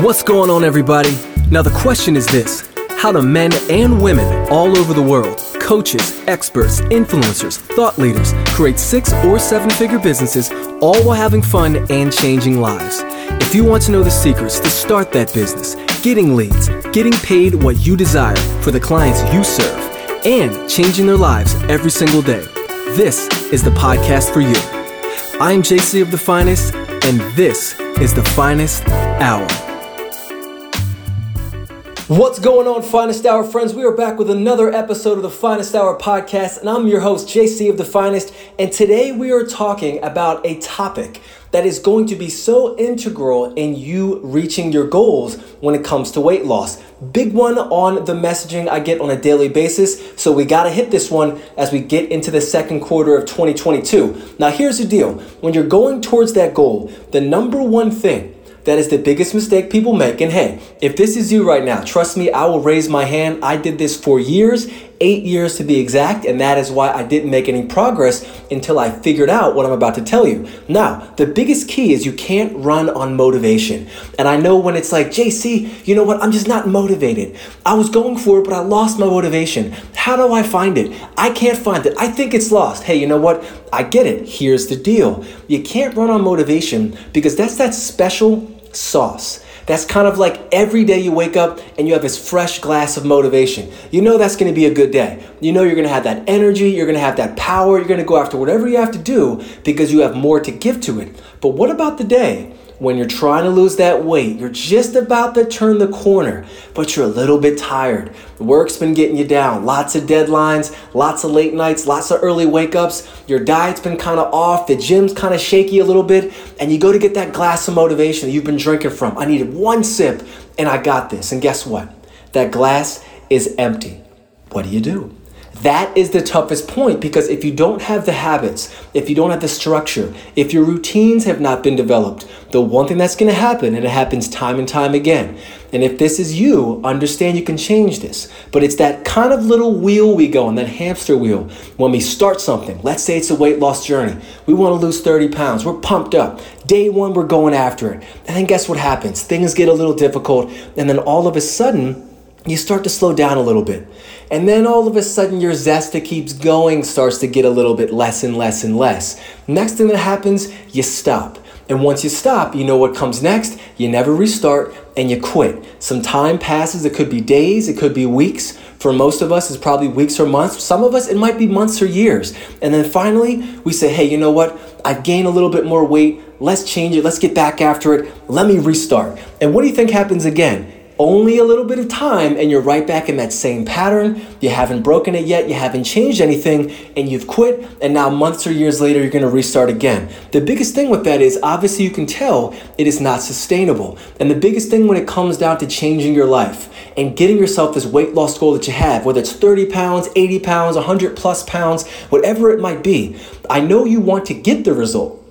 What's going on, everybody? Now, the question is this How do men and women all over the world, coaches, experts, influencers, thought leaders, create six or seven figure businesses, all while having fun and changing lives? If you want to know the secrets to start that business, getting leads, getting paid what you desire for the clients you serve, and changing their lives every single day, this is the podcast for you. I'm JC of The Finest, and this is The Finest Hour. What's going on, Finest Hour friends? We are back with another episode of the Finest Hour podcast, and I'm your host, JC of The Finest. And today we are talking about a topic that is going to be so integral in you reaching your goals when it comes to weight loss. Big one on the messaging I get on a daily basis, so we gotta hit this one as we get into the second quarter of 2022. Now, here's the deal when you're going towards that goal, the number one thing that is the biggest mistake people make. And hey, if this is you right now, trust me, I will raise my hand. I did this for years, eight years to be exact, and that is why I didn't make any progress until I figured out what I'm about to tell you. Now, the biggest key is you can't run on motivation. And I know when it's like, JC, you know what? I'm just not motivated. I was going for it, but I lost my motivation. How do I find it? I can't find it. I think it's lost. Hey, you know what? I get it. Here's the deal. You can't run on motivation because that's that special sauce. That's kind of like every day you wake up and you have this fresh glass of motivation. You know that's to be a good day. You know you're to have that energy, you're to have that power, you're to go after whatever you have to do because you have more to give to it. But what about the day when you're trying to lose that weight, you're just about to turn the corner, but you're a little bit tired. Work's been getting you down. Lots of deadlines, lots of late nights, lots of early wake ups. Your diet's been kind of off, the gym's kind of shaky a little bit, and you go to get that glass of motivation that you've been drinking from. I needed one sip, and I got this. And guess what? That glass is empty. What do you do? That is the toughest point because if you don't have the habits, if you don't have the structure, if your routines have not been developed, the one thing that's going to happen, and it happens time and time again, and if this is you, understand you can change this. But it's that kind of little wheel we go on, that hamster wheel. When we start something, let's say it's a weight loss journey, we want to lose 30 pounds, we're pumped up. Day one, we're going after it. And then guess what happens? Things get a little difficult, and then all of a sudden, you start to slow down a little bit. And then all of a sudden, your zest that keeps going starts to get a little bit less and less and less. Next thing that happens, you stop. And once you stop, you know what comes next? You never restart and you quit. Some time passes. It could be days, it could be weeks. For most of us, it's probably weeks or months. Some of us, it might be months or years. And then finally, we say, hey, you know what? I've gained a little bit more weight. Let's change it. Let's get back after it. Let me restart. And what do you think happens again? Only a little bit of time and you're right back in that same pattern. You haven't broken it yet, you haven't changed anything, and you've quit, and now months or years later, you're gonna restart again. The biggest thing with that is obviously you can tell it is not sustainable. And the biggest thing when it comes down to changing your life and getting yourself this weight loss goal that you have, whether it's 30 pounds, 80 pounds, 100 plus pounds, whatever it might be, I know you want to get the result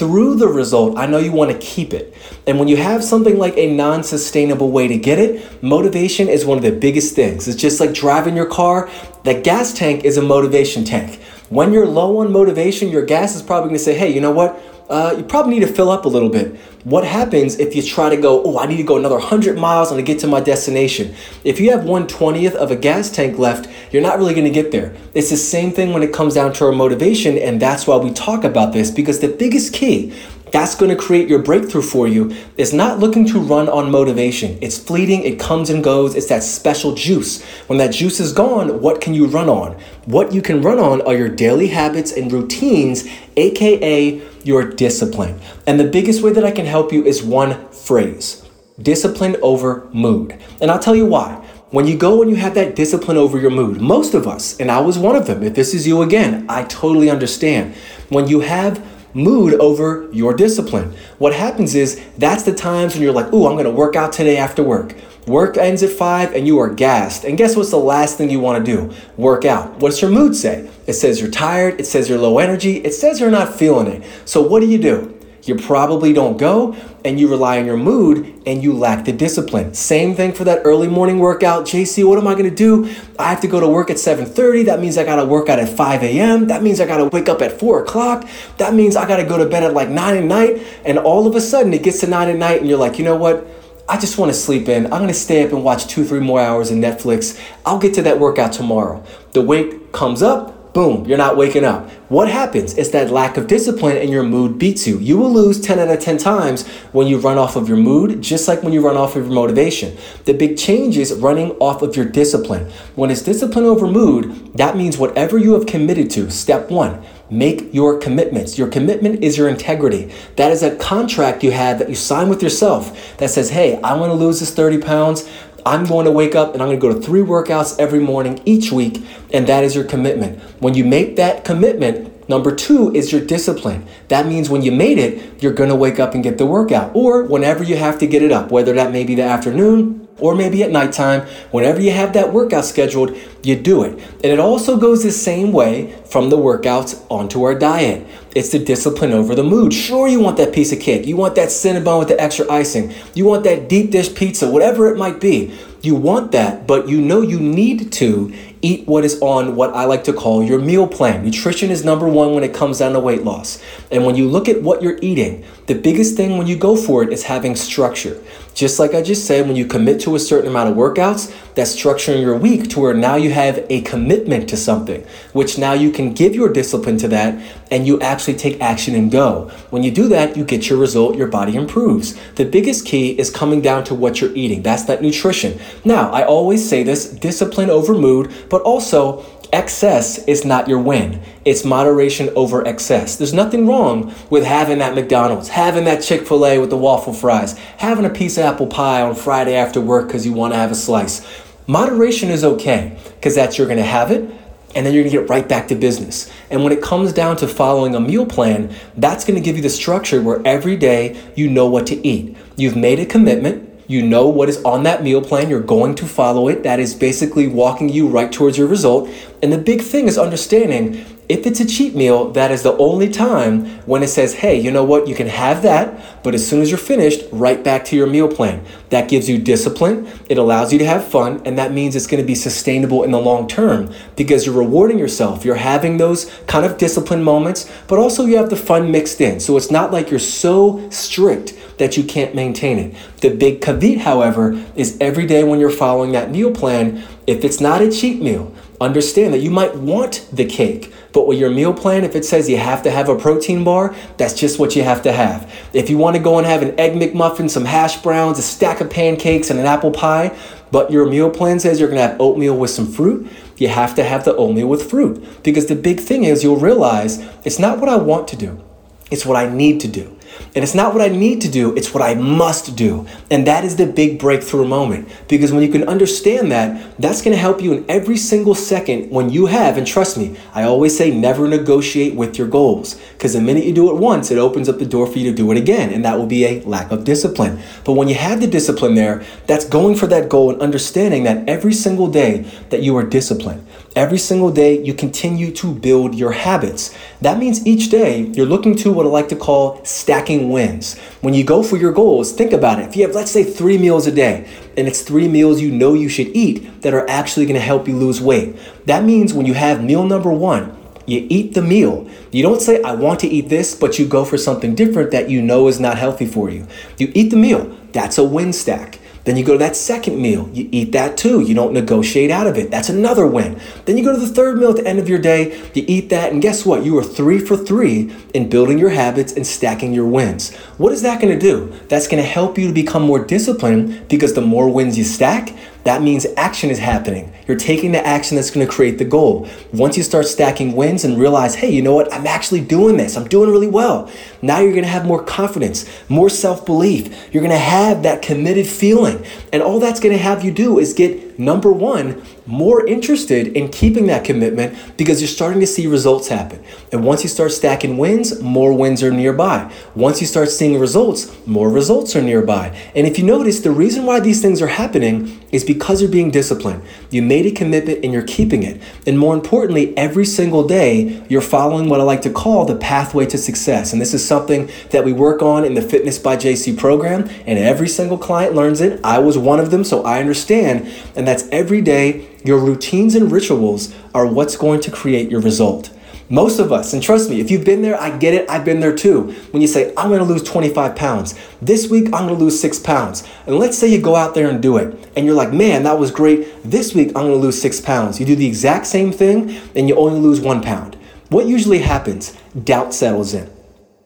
through the result, I know you want to keep it. And when you have something like a non sustainable way to get it, motivation is one of the biggest things. It's just like driving your car, that gas tank is a motivation tank. When you're low on motivation, your gas is probably going to say, hey, you know what? Uh, you probably need to fill up a little bit. What happens if you try to go, oh, I need to go another 100 miles and to get to my destination? If you have 120th of a gas tank left, you're not really going to get there. It's the same thing when it comes down to our motivation, and that's why we talk about this because the biggest key that's going to create your breakthrough for you It's not looking to run on motivation. It's fleeting, it comes and goes. It's that special juice. When that juice is gone, what can you run on? What you can run on are your daily habits and routines, aka your discipline. And the biggest way that I can help you is one phrase discipline over mood. And I'll tell you why. When you go and you have that discipline over your mood, most of us, and I was one of them, if this is you again, I totally understand. When you have mood over your discipline. What happens is that's the times when you're like, ooh, I'm gonna work out today after work. Work ends at five and you are gassed. And guess what's the last thing you wanna do? Work out. What's your mood say? It says you're tired, it says you're low energy, it says you're not feeling it. So what do you do? You probably don't go and you rely on your mood and you lack the discipline. Same thing for that early morning workout. JC, what am I gonna do? I have to go to work at 7:30. That means I gotta work out at 5 a.m. That means I gotta wake up at 4 o'clock. That means I gotta go to bed at like 9 at night. And all of a sudden it gets to 9 at night and you're like, you know what? I just want to sleep in. I'm going to stay up and watch two, three more hours of Netflix. I'll get to that workout tomorrow. The weight comes up, boom, you're not waking up. What happens is that lack of discipline and your mood beats you. You will lose 10 out of 10 times when you run off of your mood, just like when you run off of your motivation. The big change is running off of your discipline. When it's discipline over mood, that means whatever you have committed to, step one, Make your commitments. Your commitment is your integrity. That is a contract you have that you sign with yourself that says, hey, I want to lose this 30 pounds. I'm going to wake up and I'm going to go to three workouts every morning each week, and that is your commitment. When you make that commitment, number two is your discipline. That means when you made it, you're going to wake up and get the workout, or whenever you have to get it up, whether that may be the afternoon or maybe at nighttime, whenever you have that workout scheduled, you do it. And it also goes the same way from the workouts onto our diet. It's the discipline over the mood. Sure, you want that piece of cake. You want that Cinnabon with the extra icing. You want that deep dish pizza, whatever it might be. You want that, but you know you need to eat what is on what I like to call your meal plan. Nutrition is number one when it comes down to weight loss. And when you look at what you're eating, the biggest thing when you go for it is having structure. Just like I just said, when you commit to a certain amount of workouts, that's structuring your week to where now you have a commitment to something, which now you can give your discipline to that and you actually take action and go. When you do that, you get your result, your body improves. The biggest key is coming down to what you're eating. That's that nutrition. Now, I always say this discipline over mood, but also excess is not your win. It's moderation over excess. There's nothing wrong with having that McDonald's, having that Chick fil A with the waffle fries, having a piece of apple pie on Friday after work because you want to have a slice. Moderation is okay because that's you're going to have it and then you're to get right back to business. And when it comes down to following a meal plan, that's to give you the structure where every day you know what to eat. You've made a commitment you know what is on that meal plan. You're going to follow it. That is basically walking you right towards your result. And the big thing is understanding if it's a cheat meal, that is the only time when it says, hey, you know what, you can have that, but as soon as you're finished, right back to your meal plan. That gives you discipline, it allows you to have fun, and that means it's gonna be sustainable in the long term because you're rewarding yourself. You're having those kind of discipline moments, but also you have the fun mixed in. So it's not like you're so strict that you can't maintain it. The big caveat, however, is every day when you're following that meal plan, if it's not a cheat meal, understand that you might want the cake, but with your meal plan, if it says you have to have a protein bar, that's just what you have to have. If you want to go and have an egg McMuffin, some hash browns, a stack of pancakes, and an apple pie, but your meal plan says you're going to have oatmeal with some fruit, you have to have the oatmeal with fruit. Because the big thing is you'll realize it's not what I want to do, it's what I need to do. And it's not what I need to do, it's what I must do. And that is the big breakthrough moment. Because when you can understand that, that's gonna help you in every single second when you have, and trust me, I always say never negotiate with your goals. Because the minute you do it once, it opens up the door for you to do it again. And that will be a lack of discipline. But when you have the discipline there, that's going for that goal and understanding that every single day that you are disciplined. Every single day, you continue to build your habits. That means each day you're looking to what I like to call stacking wins. When you go for your goals, think about it. If you have, let's say, three meals a day, and it's three meals you know you should eat that are actually gonna help you lose weight, that means when you have meal number one, you eat the meal. You don't say, I want to eat this, but you go for something different that you know is not healthy for you. You eat the meal. That's a win stack. Then you go to that second meal, you eat that too. You don't negotiate out of it. That's another win. Then you go to the third meal at the end of your day, you eat that, and guess what? You are three for three in building your habits and stacking your wins. What is that gonna do? That's gonna help you to become more disciplined because the more wins you stack, that means action is happening. You're taking the action that's going to create the goal. Once you start stacking wins and realize, hey, you know what? I'm actually doing this. I'm doing really well. Now you're going to have more confidence, more self belief. You're going to have that committed feeling. And all that's going to have you do is get number one, more interested in keeping that commitment because you're starting to see results happen. And once you start stacking wins, more wins are nearby. Once you start seeing results, more results are nearby. And if you notice, the reason why these things are happening is because you're being disciplined. You made a commitment and you're keeping it. And more importantly, every single day, you're following what I like to call the pathway to success. And this is something that we work on in the Fitness by JC program. And every single client learns it. I was one of them, so I understand. And that's every day your routines and rituals are what's going to create your result. Most of us, and trust me, if you've been there, I get it, I've been there too. When you say, I'm gonna lose 25 pounds, this week I'm gonna lose six pounds. And let's say you go out there and do it, and you're like, man, that was great. This week I'm gonna lose six pounds. You do the exact same thing, and you only lose one pound. What usually happens? Doubt settles in.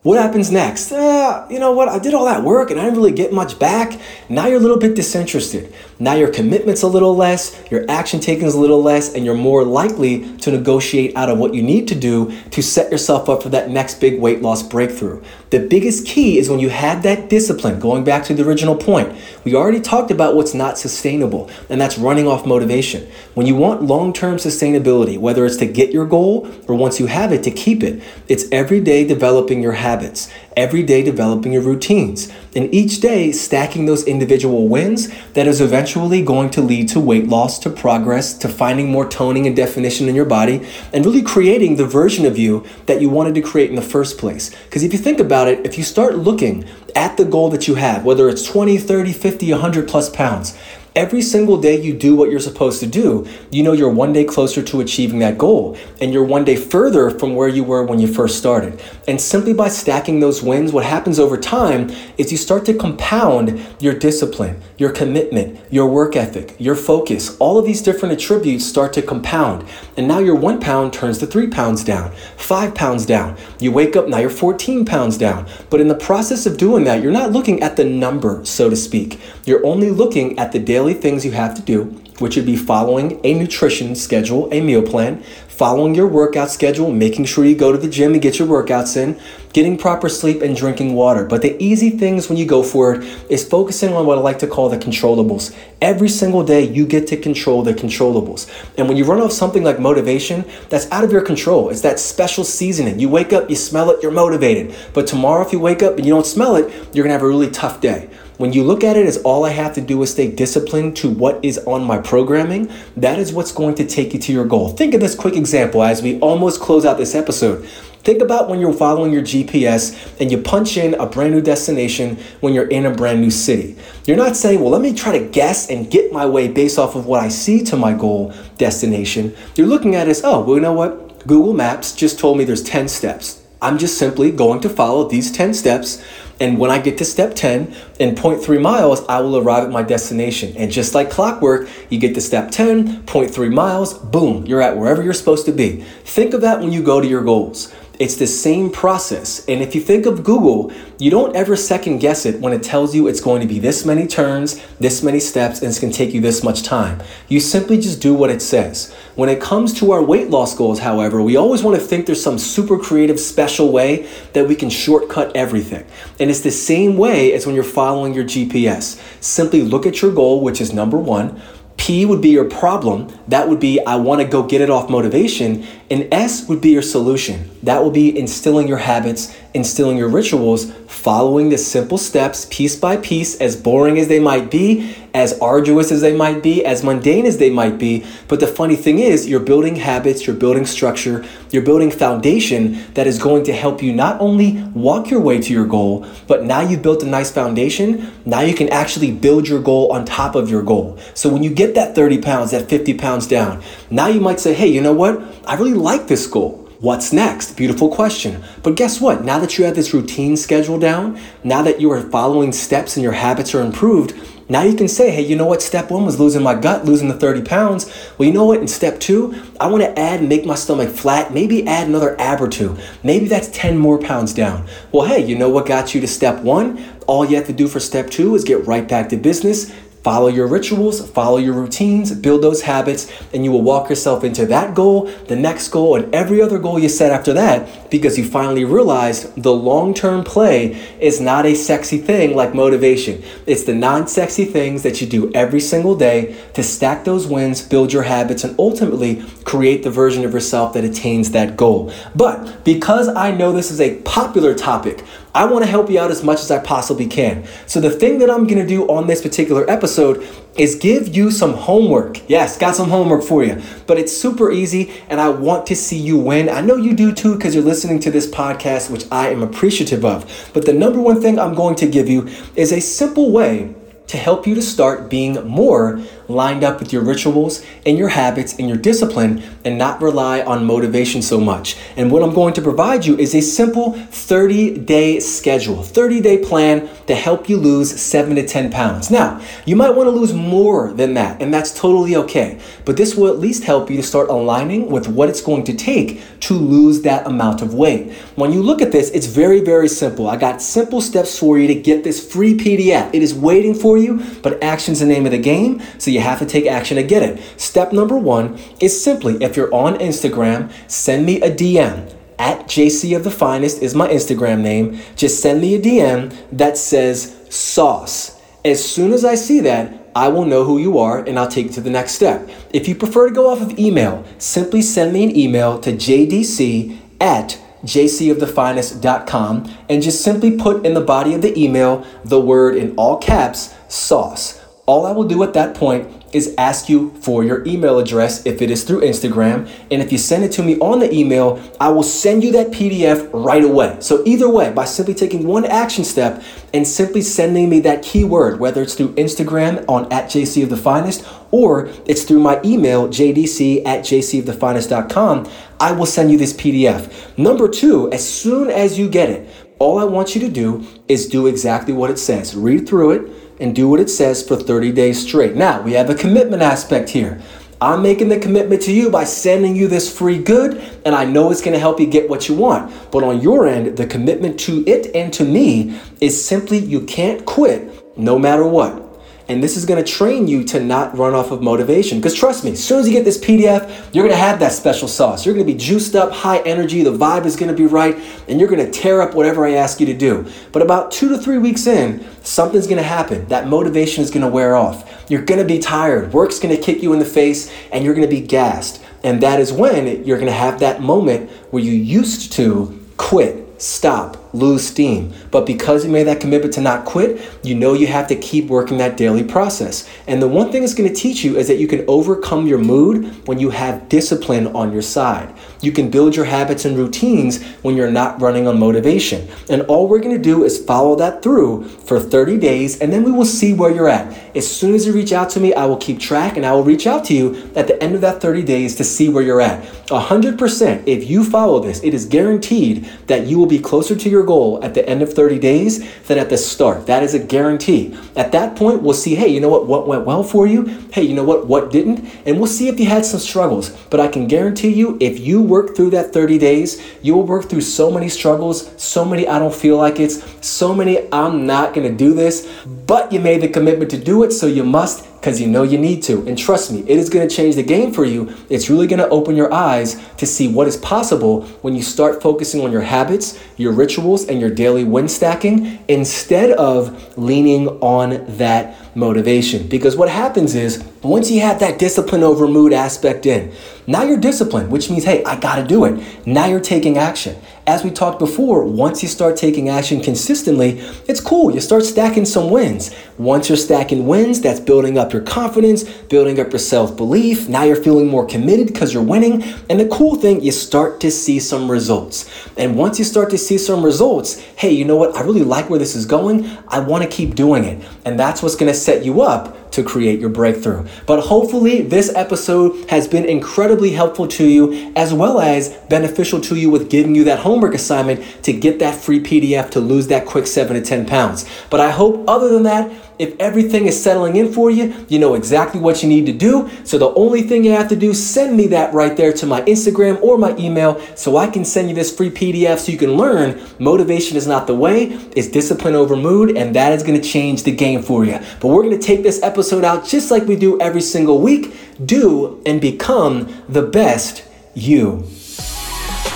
What happens next? Uh, you know what? I did all that work and I didn't really get much back. Now you're a little bit disinterested. Now your commitment's a little less, your action taking is a little less, and you're more likely to negotiate out of what you need to do to set yourself up for that next big weight loss breakthrough. The biggest key is when you have that discipline, going back to the original point. We already talked about what's not sustainable, and that's running off motivation. When you want long term sustainability, whether it's to get your goal or once you have it, to keep it, it's every day developing your habits, every day developing your routines, and each day stacking those individual wins that is eventually going to lead to weight loss, to progress, to finding more toning and definition in your body, and really creating the version of you that you wanted to create in the first place. Because if you think about it, if you start looking at the goal that you have, whether it's 20, 30, 50, 100 plus pounds, every single day you do what you're supposed to do, you know you're one day closer to achieving that goal. And you're one day further from where you were when you first started. And simply by stacking those wins, what happens over time is you start to compound your discipline, your commitment, your work ethic, your focus. All of these different attributes start to compound. And now your one pound turns to three pounds down, five pounds down. You wake up, now you're 14 pounds down. But in the process of doing that, you're not looking at the number, so to speak. You're only looking at the daily daily things you have to do, which would be following a nutrition schedule, a meal plan, following your workout schedule, making sure you go to the gym and get your workouts in, getting proper sleep, and drinking water. But the easy things when you go for it is focusing on what I like to call the controllables. Every single day, you get to control the controllables. And when you run off something like motivation, that's out of your control. It's that special seasoning. You wake up, you smell it, you're motivated. But tomorrow, if you wake up and you don't smell it, you're gonna have a really tough day. When you look at it as all I have to do is stay disciplined to what is on my programming, that is what's going to take you to your goal. Think of this quick example as we almost close out this episode. Think about when you're following your GPS and you punch in a brand new destination when you're in a brand new city. You're not saying, well, let me try to guess and get my way based off of what I see to my goal destination. You're looking at it as, oh, well, you know what? Google Maps just told me there's 10 steps. I'm just simply going to follow these 10 steps and when I get to step 10, in 0.3 miles, I will arrive at my destination. And just like clockwork, you get to step 10, 0.3 miles, boom, you're at wherever you're supposed to be. Think of that when you go to your goals. It's the same process. And if you think of Google, you don't ever second guess it when it tells you it's going to be this many turns, this many steps, and it's going to take you this much time. You simply just do what it says. When it comes to our weight loss goals, however, we always want to think there's some super creative, special way that we can shortcut everything. And it's the same way as when you're following your GPS. Simply look at your goal, which is number one. P would be your problem. That would be, I want to go get it off motivation. And S would be your solution. That will be instilling your habits, instilling your rituals, following the simple steps piece by piece, as boring as they might be, as arduous as they might be, as mundane as they might be. But the funny thing is, you're building habits, you're building structure, you're building foundation that is going to help you not only walk your way to your goal, but now you've built a nice foundation. Now you can actually build your goal on top of your goal. So when you get that 30 pounds, that 50 pounds down, now you might say, hey, you know what? I really like this goal. What's next? Beautiful question. But guess what? Now that you have this routine schedule down, now that you are following steps and your habits are improved, now you can say, hey, you know what? Step one was losing my gut, losing the 30 pounds. Well, you know what? In step two, I want to add make my stomach flat, maybe add another ab or two. Maybe that's 10 more pounds down. Well, hey, you know what got you to step one? All you have to do for step two is get right back to business, Follow your rituals, follow your routines, build those habits, and you will walk yourself into that goal, the next goal, and every other goal you set after that because you finally realized the long term play is not a sexy thing like motivation. It's the non sexy things that you do every single day to stack those wins, build your habits, and ultimately create the version of yourself that attains that goal. But because I know this is a popular topic, I want to help you out as much as I possibly can. So, the thing that I'm going to do on this particular episode is give you some homework. Yes, got some homework for you, but it's super easy and I want to see you win. I know you do too because you're listening to this podcast, which I am appreciative of. But the number one thing I'm going to give you is a simple way to help you to start being more lined up with your rituals and your habits and your discipline and not rely on motivation so much. And what I'm going to provide you is a simple 30 day schedule, 30 day plan to help you lose 7 to 10 pounds. Now, you might want to lose more than that, and that's totally okay. But this will at least help you to start aligning with what it's going to take to lose that amount of weight. When you look at this, it's very, very simple. I got simple steps for you to get this free PDF. It is waiting for you, but action's the name of the game. So you have to take action to get it. Step number one is simply if you're on Instagram, send me a DM. At JC of the Finest is my Instagram name. Just send me a DM that says sauce. As soon as I see that, I will know who you are and I'll take you to the next step. If you prefer to go off of email, simply send me an email to jdc at jcofthefinest.com and just simply put in the body of the email the word in all caps sauce. All I will do at that point is ask you for your email address if it is through Instagram. And if you send it to me on the email, I will send you that PDF right away. So, either way, by simply taking one action step and simply sending me that keyword, whether it's through Instagram on at JC of the Finest or it's through my email, jdc at jcofthefinest.com, I will send you this PDF. Number two, as soon as you get it, all I want you to do is do exactly what it says. Read through it and do what it says for 30 days straight. Now, we have a commitment aspect here. I'm making the commitment to you by sending you this free good, and I know it's to help you get what you want. But on your end, the commitment to it and to me is simply you can't quit no matter what. And this is going to train you to not run off of motivation. Because trust me, as soon as you get this PDF, you're going to have that special sauce. You're going to be juiced up, high energy, the vibe is going to be right, and you're going to tear up whatever I ask you to do. But about two to three weeks in, something's going to happen. That motivation is going to wear off. You're going to be tired. Work's going to kick you in the face, and you're going to be gassed. And that is when you're going to have that moment where you used to quit stop, lose steam. But because you made that commitment to not quit, you know you have to keep working that daily process. And the one thing it's going to teach you is that you can overcome your mood when you have discipline on your side. You can build your habits and routines when you're not running on motivation. And all we're going to do is follow that through for 30 days, and then we will see where you're at. As soon as you reach out to me, I will keep track and I will reach out to you at the end of that 30 days to see where you're at. 100%, if you follow this, it is guaranteed that you will be closer to your goal at the end of 30 days than at the start. That is a guarantee. At that point, we'll see, hey, you know what, what went well for you? Hey, you know what, what didn't? And we'll see if you had some struggles. But I can guarantee you, if you work through that 30 days, you will work through so many struggles, so many I don't feel like it's, so many I'm not gonna do this, but you made the commitment to do it, so you must because you know you need to. And trust me, it is going to change the game for you. It's really going to open your eyes to see what is possible when you start focusing on your habits, your rituals, and your daily win stacking instead of leaning on that motivation. Because what happens is once you have that discipline over mood aspect in, now you're disciplined, which means, hey, I got to do it. Now you're taking action as we talked before, once you start taking action consistently, it's cool. You start stacking some wins. Once you're stacking wins, that's building up your confidence, building up your self belief. Now you're feeling more committed because you're winning. And the cool thing, you start to see some results. And once you start to see some results, hey, you know what? I really like where this is going. I want to keep doing it. And that's what's going to set you up to create your breakthrough. But hopefully, this episode has been incredibly helpful to you as well as beneficial to you with giving you that homework assignment to get that free PDF to lose that quick 7 to 10 pounds. But I hope, other than that, if everything is settling in for you, you know exactly what you need to do. So the only thing you have to do, send me that right there to my Instagram or my email so I can send you this free PDF so you can learn motivation is not the way, it's discipline over mood, and that is going to change the game for you. But we're going to take this episode out just like we do every single week. Do and become the best you.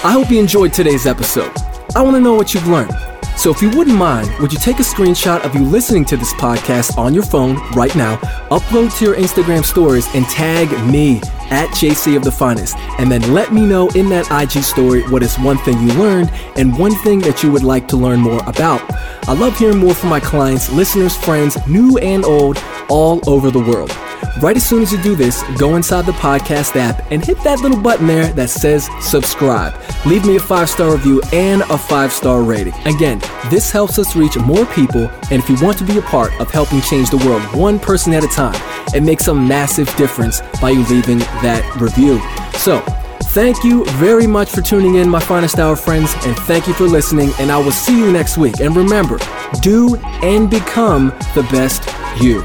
I hope you enjoyed today's episode. I want to know what you've learned. So if you wouldn't mind, would you take a screenshot of you listening to this podcast on your phone right now, upload to your Instagram stories, and tag me at JC of the Finest, and then let me know in that IG story what is one thing you learned and one thing that you would like to learn more about. I love hearing more from my clients, listeners, friends, new and old, all over the world. Right as soon as you do this, go inside the podcast app and hit that little button there that says subscribe. Leave me a five star review and a five star rating. Again, this helps us reach more people, and if you want to be a part of helping change the world one person at a time, it makes a massive difference by you leaving that review. So, Thank you very much for tuning in, my finest hour friends, and thank you for listening. And I will see you next week. And remember, do and become the best you.